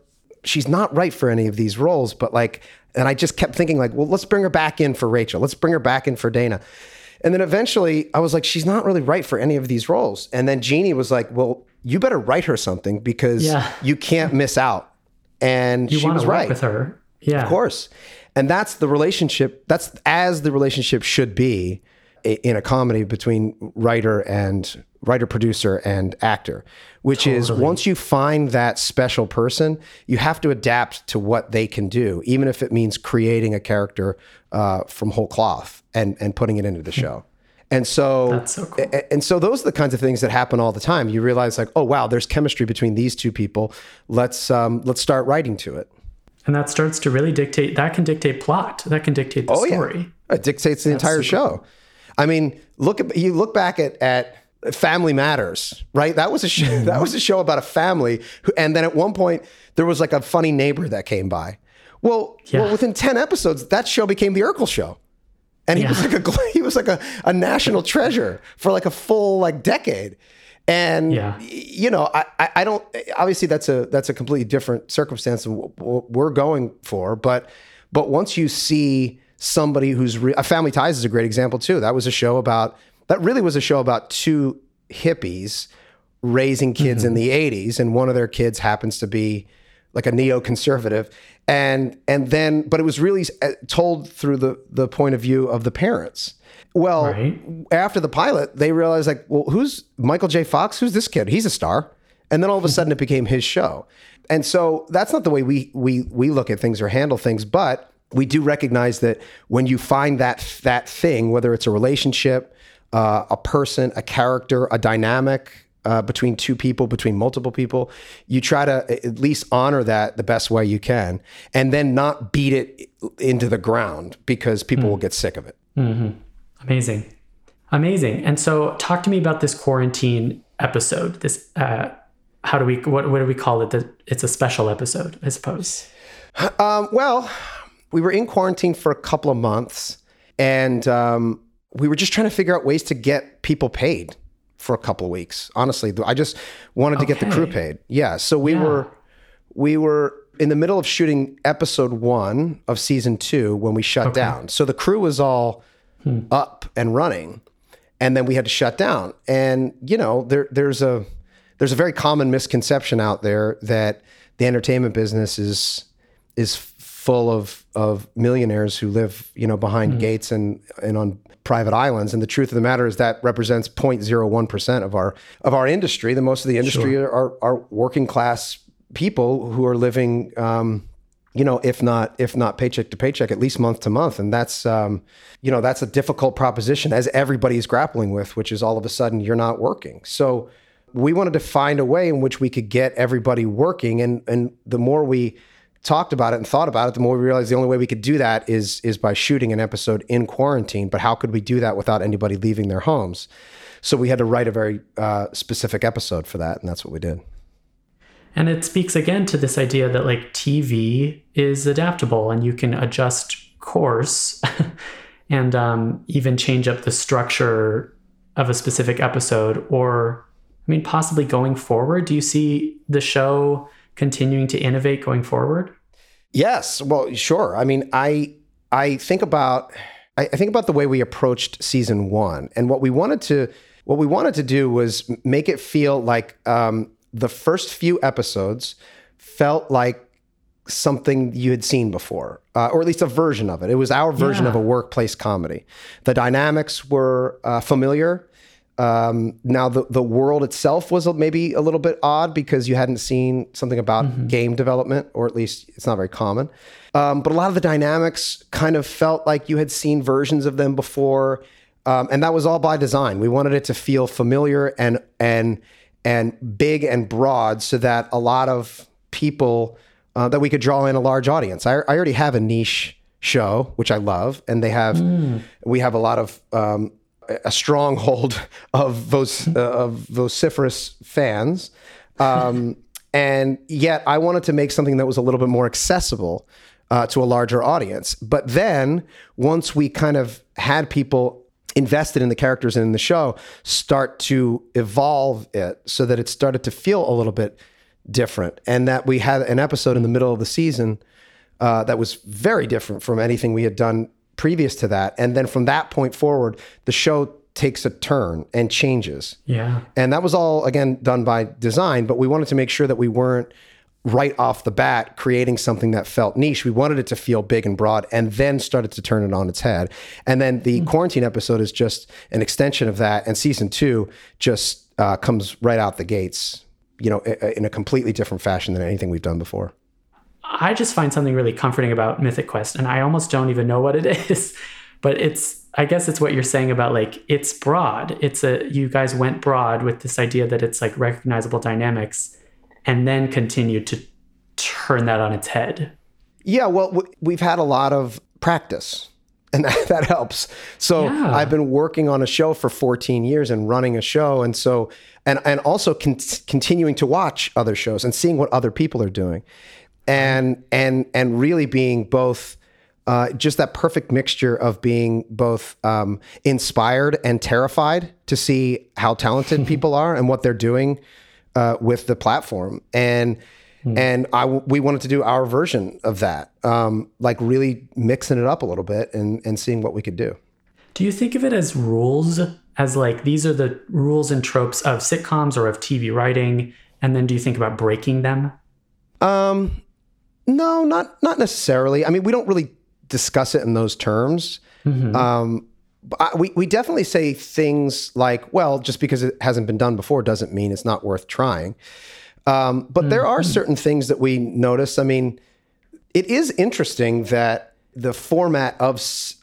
she's not right for any of these roles, but like, and I just kept thinking like, well, let's bring her back in for Rachel, let's bring her back in for Dana. And then eventually I was like, she's not really right for any of these roles. And then Jeanne was like, well, you better write her something because Yeah. you can't miss out. And You she was right. with her, yeah, Of course. And that's the relationship, that's as the relationship should be in a comedy between writer and writer, producer, and actor, which is once you find that special person, you have to adapt to what they can do, even if it means creating a character uh, from whole cloth and, and putting it into the show. And so, That's so cool. and so those are the kinds of things that happen all the time. You realize like, oh wow, there's chemistry between these two people. Let's um, let's start writing to it. And that starts to really dictate. That can dictate plot. That can dictate the Oh, yeah. story. It dictates the entire show. I mean, look at you look back at at Family Matters, right? That was a show, mm-hmm. that was a show about a family, who, and then at one point there was like a funny neighbor that came by. Well, Yeah. well, within ten episodes, that show became the Urkel show, and he was like a *laughs* he was like a, a national treasure for like a full like decade. And Yeah. you know, I, I I don't obviously that's a that's a completely different circumstance than what what we're going for, but but once you see somebody who's re- a Family Ties is a great example too. That was a show about that really was a show about two hippies raising kids Mm-hmm. in the 80s and one of their kids happens to be like a neoconservative. And and then but it was really uh, told through the the point of view of the parents. Well Right. after the pilot they realized like well who's michael j. Fox? Who's this kid? He's a star. And then all of a sudden it became his show. And so that's not the way we we we look at things or handle things but we do recognize that when you find that that thing whether it's a relationship uh, a person a character a dynamic uh, between two people, between multiple people. You try to at least honor that the best way you can, and then not beat it into the ground because people will get sick of it. Amazing. Amazing. And so talk to me about this quarantine episode. This uh how do we what what do we call it? That it's a special episode, I suppose. Um, well, we were in quarantine for a couple of months, and um, we were just trying to figure out ways to get people paid for a couple of weeks. Honestly, I just wanted to get the crew paid. Yeah, so we Yeah. were we were in the middle of shooting episode one of season two when we shut down. So the crew was all up and running, and then we had to shut down. And you know, there there's a there's a very common misconception out there that the entertainment business is is full of of millionaires who live you know behind gates and and on private islands. And the truth of the matter is that represents 0.01% of our of our industry. The most of the industry are are working class people who are living um you know if not if not paycheck to paycheck at least month to month. And that's um you know that's a difficult proposition as everybody's grappling with which is all of a sudden you're not working. So we wanted to find a way in which we could get everybody working. And and the more we talked about it and thought about it the more we realized the only way we could do that is is by shooting an episode in quarantine. But how could we do that without anybody leaving their homes? So we had to write a very uh, specific episode for that and that's what we did. And it speaks again to this idea that like TV is adaptable and you can adjust course *laughs* and um, even change up the structure of a specific episode or I mean possibly going forward. Do you see the show continuing to innovate going forward? Yes. Well, sure. I mean, I I think about I, I think about the way we approached season one, and what we wanted to what we wanted to do was make it feel like um, the first few episodes felt like something you had seen before, uh, or at least a version of it. It was our version Yeah. of a workplace comedy. The dynamics were uh, familiar. Um, now the the world itself was maybe a little bit odd because you hadn't seen something about game development, or at least it's not very common. Um, but a lot of the dynamics kind of felt like you had seen versions of them before, um, and that was all by design. We wanted it to feel familiar and and and big and broad, so that a lot of people uh, that we could draw in a large audience. I, I already have a niche show, which I love, and they have we have a lot of um, a stronghold *laughs* of uh, of vociferous fans. Um, *laughs* and yet, I wanted to make something that was a little bit more accessible uh, to a larger audience. But then, once we kind of had people invested in the characters and in the show, start to evolve it so that it started to feel a little bit different, and that we had an episode in the middle of the season uh, that was very different from anything we had done previous to that. And then from that point forward, the show takes a turn and changes. Yeah. And that was all, again, done by design, but we wanted to make sure that we weren't right off the bat creating something that felt niche. We wanted it to feel big and broad and then started to turn it on its head. And then the quarantine episode is just an extension of that. And season two just uh, comes right out the gates, you know, in a completely different fashion than anything we've done before. I just find something really comforting about Mythic Quest, and I almost don't even know what it *laughs* is. But it's, I guess it's what you're saying about like it's broad. It's a you guys went broad with this idea that it's like recognizable dynamics, and then continued to turn that on its head. Yeah, well, we've had a lot of practice, and that, *laughs* that helps. So Yeah. I've been working on a show for 14 years and running a show, and so and and also con- continuing to watch other shows and seeing what other people are doing, and and and really being both. Uh, just that perfect mixture of being both um, inspired and terrified to see how talented *laughs* people are and what they're doing uh, with the platform. And And I w- we wanted to do our version of that, um, like really mixing it up a little bit and and seeing what we could do. Do you think of it as rules, as like these are the rules and tropes of sitcoms or of TV writing, and then do you think about breaking them? Um, no, not not necessarily. I mean, we don't really discuss it in those terms. Um, but I, we we definitely say things like, "Well, just because it hasn't been done before doesn't mean it's not worth trying." Um, but there are certain things that we notice. I mean, it is interesting that the format of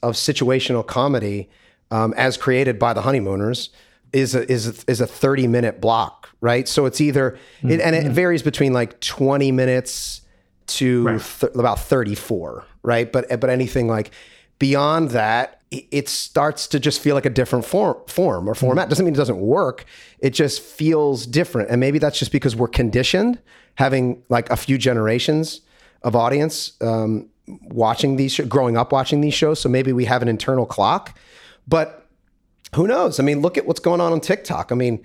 of situational comedy, um, as created by the Honeymooners, is a, is a, is a thirty minute block, right? So it's either it, and it varies between like twenty minutes to th- about thirty four, right? But but anything like beyond that, it, starts to just feel like a different form form or format. Doesn't mean it doesn't work. It just feels different, and maybe that's just because we're conditioned, having like a few generations of audience um, watching these, sh- growing up watching these shows. So maybe we have an internal clock, but who knows? I mean, look at what's going on on TikTok. I mean,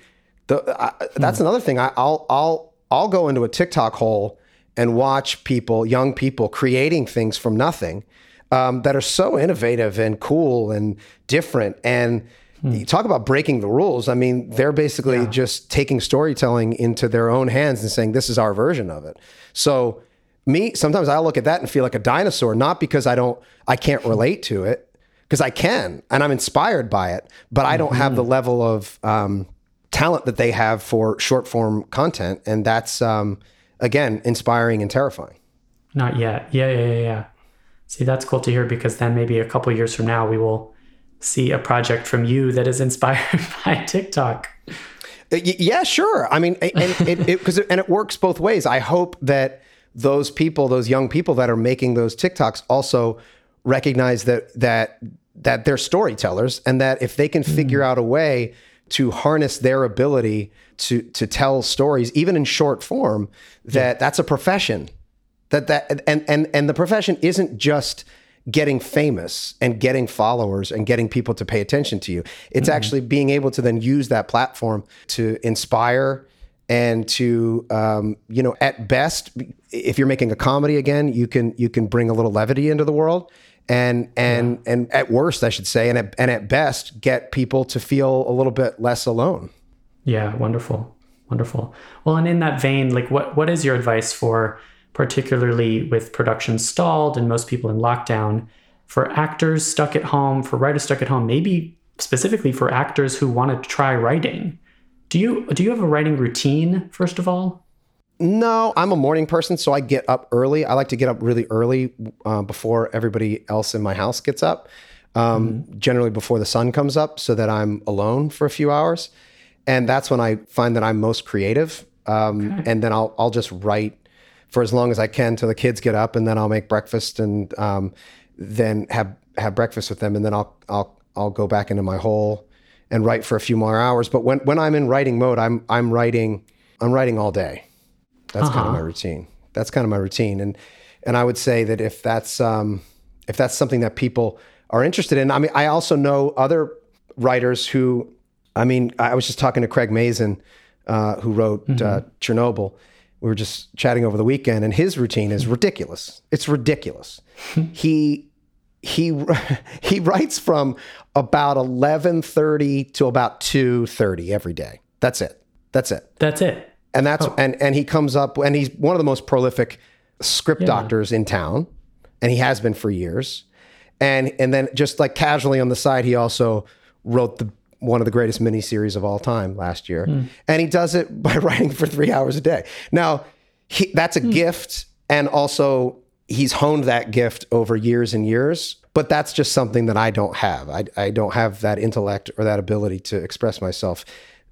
the, I, that's another thing. I, I'll I'll I'll go into a TikTok hole and watch people, young people, creating things from nothing um, that are so innovative and cool and different. And you talk about breaking the rules. I mean, they're basically just taking storytelling into their own hands and saying, "This is our version of it." So me sometimes i look at that and feel like a dinosaur not because i don't i can't relate to it because i can and i'm inspired by it but i don't have the level of um, talent that they have for short form content and that's um, again inspiring and terrifying Not yet. Yeah, yeah, yeah, yeah. See, that's cool to hear because then maybe a couple years from now we will see a project from you that is *laughs* inspired by TikTok. Uh, yeah sure i mean and it, it, it, and it works both ways i hope that those people those young people that are making those tiktoks also recognize that that that they're storytellers and that if they can figure out a way to harness their ability to to tell stories even in short form that that's a profession. That that and and and the profession isn't just getting famous and getting followers and getting people to pay attention to you. It's actually being able to then use that platform to inspire and to um, you know at best if you're making a comedy again you can you can bring a little levity into the world and and and at worst i should say and at, and at best get people to feel a little bit less alone Yeah, wonderful. Wonderful. Well, and in that vein, like what what is your advice for particularly with production stalled and most people in lockdown for actors stuck at home, for writers stuck at home, maybe specifically for actors who want to try writing? Do you do you have a writing routine first of all? No, I'm a morning person, so I get up early. I like to get up really early uh, before everybody else in my house gets up. Um, Generally, before the sun comes up, so that I'm alone for a few hours, and that's when I find that I'm most creative. Um, And then I'll I'll just write for as long as I can till the kids get up, and then I'll make breakfast and um, then have have breakfast with them, and then I'll I'll I'll go back into my hole and write for a few more hours. But when when I'm in writing mode, I'm I'm writing I'm writing all day. That's kind of my routine. That's kind of my routine, and and I would say that if that's um, if that's something that people are interested in, I mean, I also know other writers who, I mean, I was just talking to Craig Mazin, uh, who wrote uh, Chernobyl. We were just chatting over the weekend, and his routine is ridiculous. It's ridiculous. *laughs* he he *laughs* he writes from about eleven thirty to about two thirty every day. That's it. That's it That's it. And that's and and he comes up and he's one of the most prolific script doctors in town and he has been for years. And and then just like casually on the side he also wrote the one of the greatest miniseries of all time last year. And he does it *laughs* by writing for three hours a day. Now he, that's a gift and also he's honed that gift over years and years but that's just something that i don't have. I, I don't have that intellect or that ability to express myself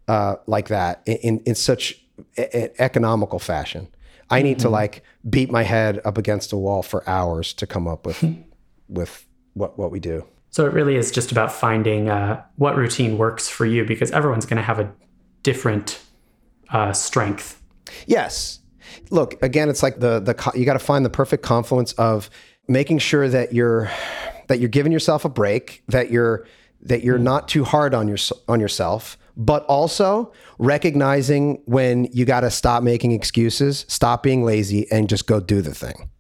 uh, like that in, in, in such a- economical fashion i need to like beat my head up against a wall for hours to come up with *laughs* with what what we do So it really is just about finding uh, what routine works for you because everyone's going to have a different uh, strength. Yes. Look, again, it's like the the you got to find the perfect confluence of making sure that you're that you're giving yourself a break, that you're that you're not too hard on your on yourself but also recognizing when you got to stop making excuses, stop being lazy, and just go do the thing.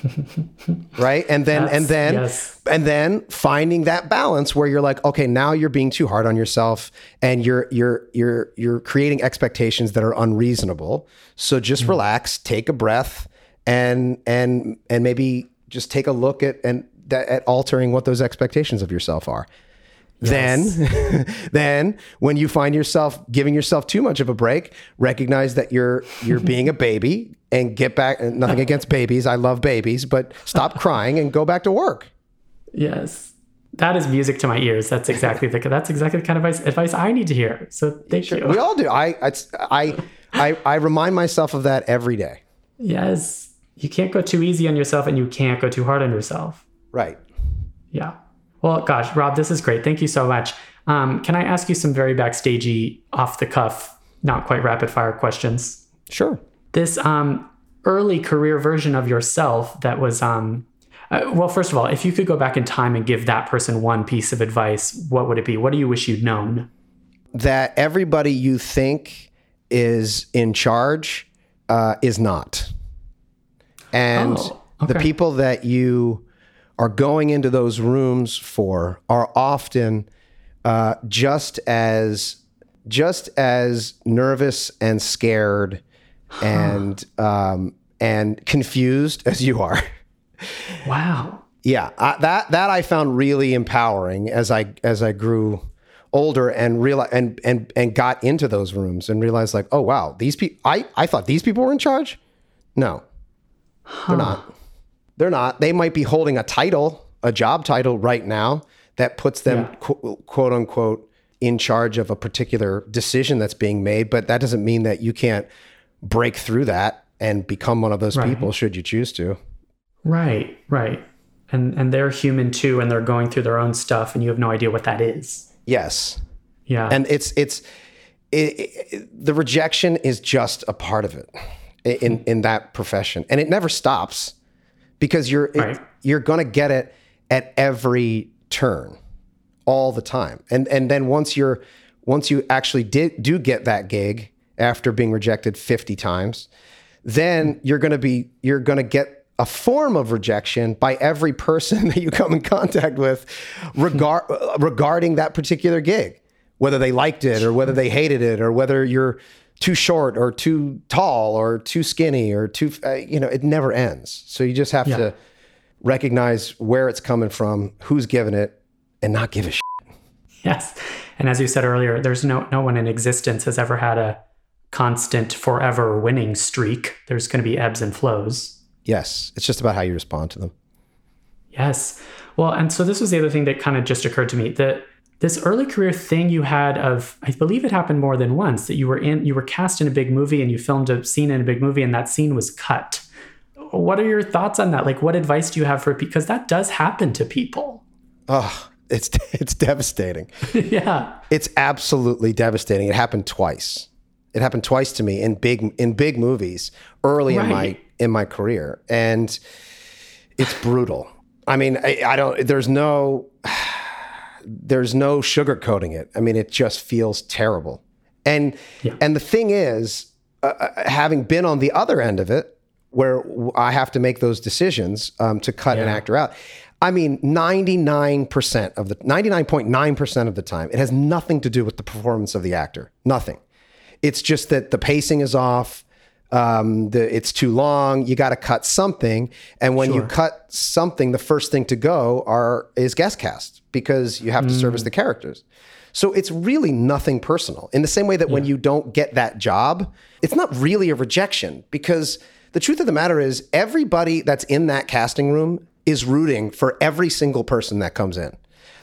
*laughs* right and then and then yes. and then finding that balance where you're like okay now you're being too hard on yourself and you're you're you're you're creating expectations that are unreasonable so just hmm. relax take a breath and and and maybe just take a look at and at altering what those expectations of yourself are then *laughs* then when you find yourself giving yourself too much of a break recognize that you're you're *laughs* being a baby and get back nothing uh-huh. against babies i love babies but stop crying and go back to work Yes. That is music to my ears. That's exactly the that's exactly the kind of advice, advice I need to hear. So thank you. we all do i it's, i i i remind myself of that every day Yes. You can't go too easy on yourself and you can't go too hard on yourself. right Yeah. Well, gosh, Rob, this is great. Thank you so much. Um, can I ask you some very backstagey, off the cuff, not quite rapid fire questions? sure This um, early career version of yourself that was, um, uh, well, first of all, if you could go back in time and give that person one piece of advice, what would it be? What do you wish you'd known? that everybody you think is in charge uh, is not. And Oh, the people that you are going into those rooms for are often uh, just as just as nervous and scared and um, and confused as you are. Wow. Yeah, I, that that I found really empowering as I as I grew older and realize and and and got into those rooms and realized like, oh wow, these people. I I thought these people were in charge. No, they're not. They're not. They might be holding a title, a job title right now that puts them Yeah. qu- quote unquote in charge of a particular decision that's being made, but that doesn't mean that you can't break through that and become one of those Right. people should you choose to. Right, right. And and they're human too, and they're going through their own stuff, and you have no idea what that is. Yes. Yeah. and it's it's it, it, the rejection is just a part of it in in that profession and it never stops because you're it- you're going to get it at every turn all the time. And and then once you're once you actually did do get that gig after being rejected 50 times then you're going to be you're going to get a form of rejection by every person *laughs* that you come in contact with regard, regarding that particular gig whether they liked it or whether they hated it or whether you're too short or too tall or too skinny or too uh, you know it never ends so you just have Yeah. to recognize where it's coming from who's giving it and not give a shit. yes. And as you said earlier, there's no no one in existence has ever had a constant forever winning streak. There's going to be ebbs and flows. yes it's just about how you respond to them Yes. Well, and so this was the other thing that kind of just occurred to me that this early career thing you had of I believe it happened more than once that you were in you were cast in a big movie and you filmed a scene in a big movie and that scene was cut. What are your thoughts on that? Like what advice do you have for people? because that does happen to people. oh it's *laughs* it's devastating *laughs* yeah. it's absolutely devastating it happened twice it happened twice to me in big in big movies early in my in my career and it's brutal i mean I, I don't there's no there's no sugarcoating it i mean it just feels terrible and Yeah. and the thing is uh, uh, having been on the other end of it where I have to make those decisions um, to cut an actor out i mean 99% of the 99.9% of the time it has nothing to do with the performance of the actor nothing it's just that the pacing is off. Um, the, it's too long. You got to cut something, and when you cut something, the first thing to go are is guest cast because you have to service mm. the characters. So it's really nothing personal. In the same way that when you don't get that job, it's not really a rejection because the truth of the matter is everybody that's in that casting room is rooting for every single person that comes in.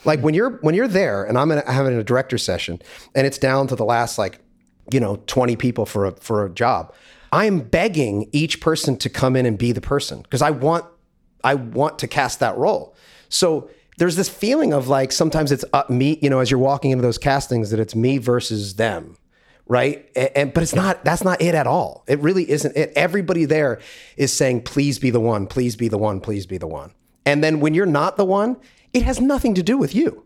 Like when you're when you're there and I'm in, having a director session and it's down to the last like you know 20 people for a for a job i'm begging each person to come in and be the person because i want i want to cast that role so there's this feeling of like sometimes it's up me you know as you're walking into those castings that it's me versus them right and, and but it's not that's not it at all it really isn't it everybody there is saying please be the one please be the one please be the one and then when you're not the one it has nothing to do with you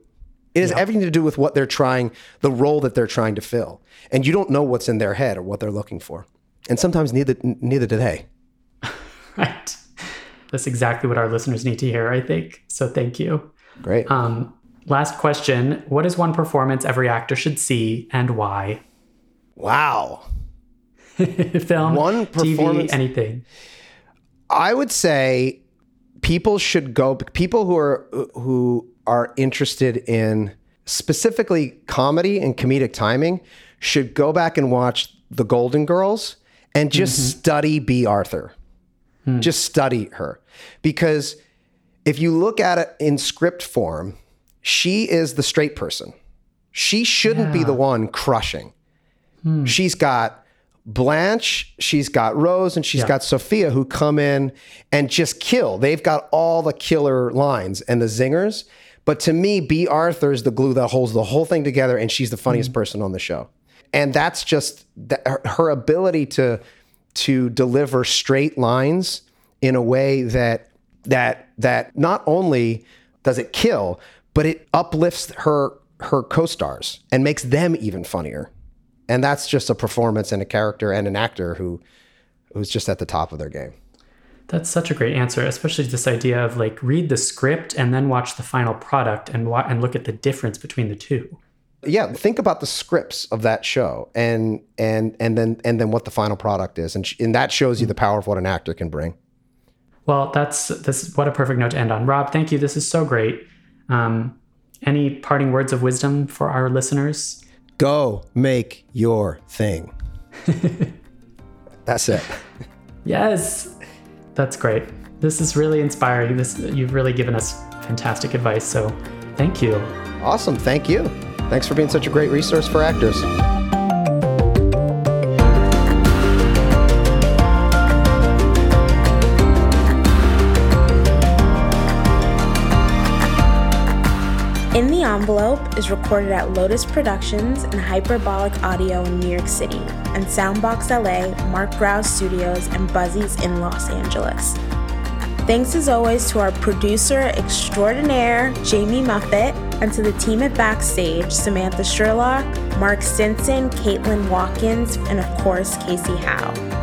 It has everything to do with what they're trying, the role that they're trying to fill. And you don't know what's in their head or what they're looking for. And sometimes neither neither do they. *laughs* right. That's exactly what our listeners need to hear, I think. So thank you. Great. Um, last question. What is one performance every actor should see and why? Wow. *laughs* Film, One performance- TV, anything. I would say people should go people who are who are interested in specifically comedy and comedic timing should go back and watch The Golden Girls and just study Bea Arthur. Just study her. Because if you look at it in script form, she is the straight person. She shouldn't be the one crushing. Hmm. She's got Blanche, she's got Rose, and she's Yeah. got Sophia who come in and just kill. They've got all the killer lines and the zingers. But to me, Bea Arthur is the glue that holds the whole thing together, and she's the funniest hmm. person on the show. And that's just that, her ability to to deliver straight lines in a way that that that not only does it kill, but it uplifts her her co-stars and makes them even funnier. And that's just a performance and a character and an actor who who's just at the top of their game. That's such a great answer, especially this idea of like read the script and then watch the final product and wa- and look at the difference between the two. Yeah, think about the scripts of that show and and and then and then what the final product is, and, sh- and that shows you the mm. power of what an actor can bring. Well, that's this what a perfect note to end on. Rob, thank you. This is so great. Um, any parting words of wisdom for our listeners? Go make your thing. *laughs* That's it. Yes, that's great. This is really inspiring. This you've really given us fantastic advice. So, thank you. Awesome. Thank you. Thanks for being such a great resource for actors. Is recorded at Lotus Productions and Hyperbolic Audio in New York City, and Soundbox LA, Mark Graue Studios, and Buzzy's in Los Angeles. Thanks as always to our producer extraordinaire, Jamie Muffett, and to the team at Backstage, Samantha Sherlock, Mark Stinson, Caitlin Watkins, and of course, Casey Howe.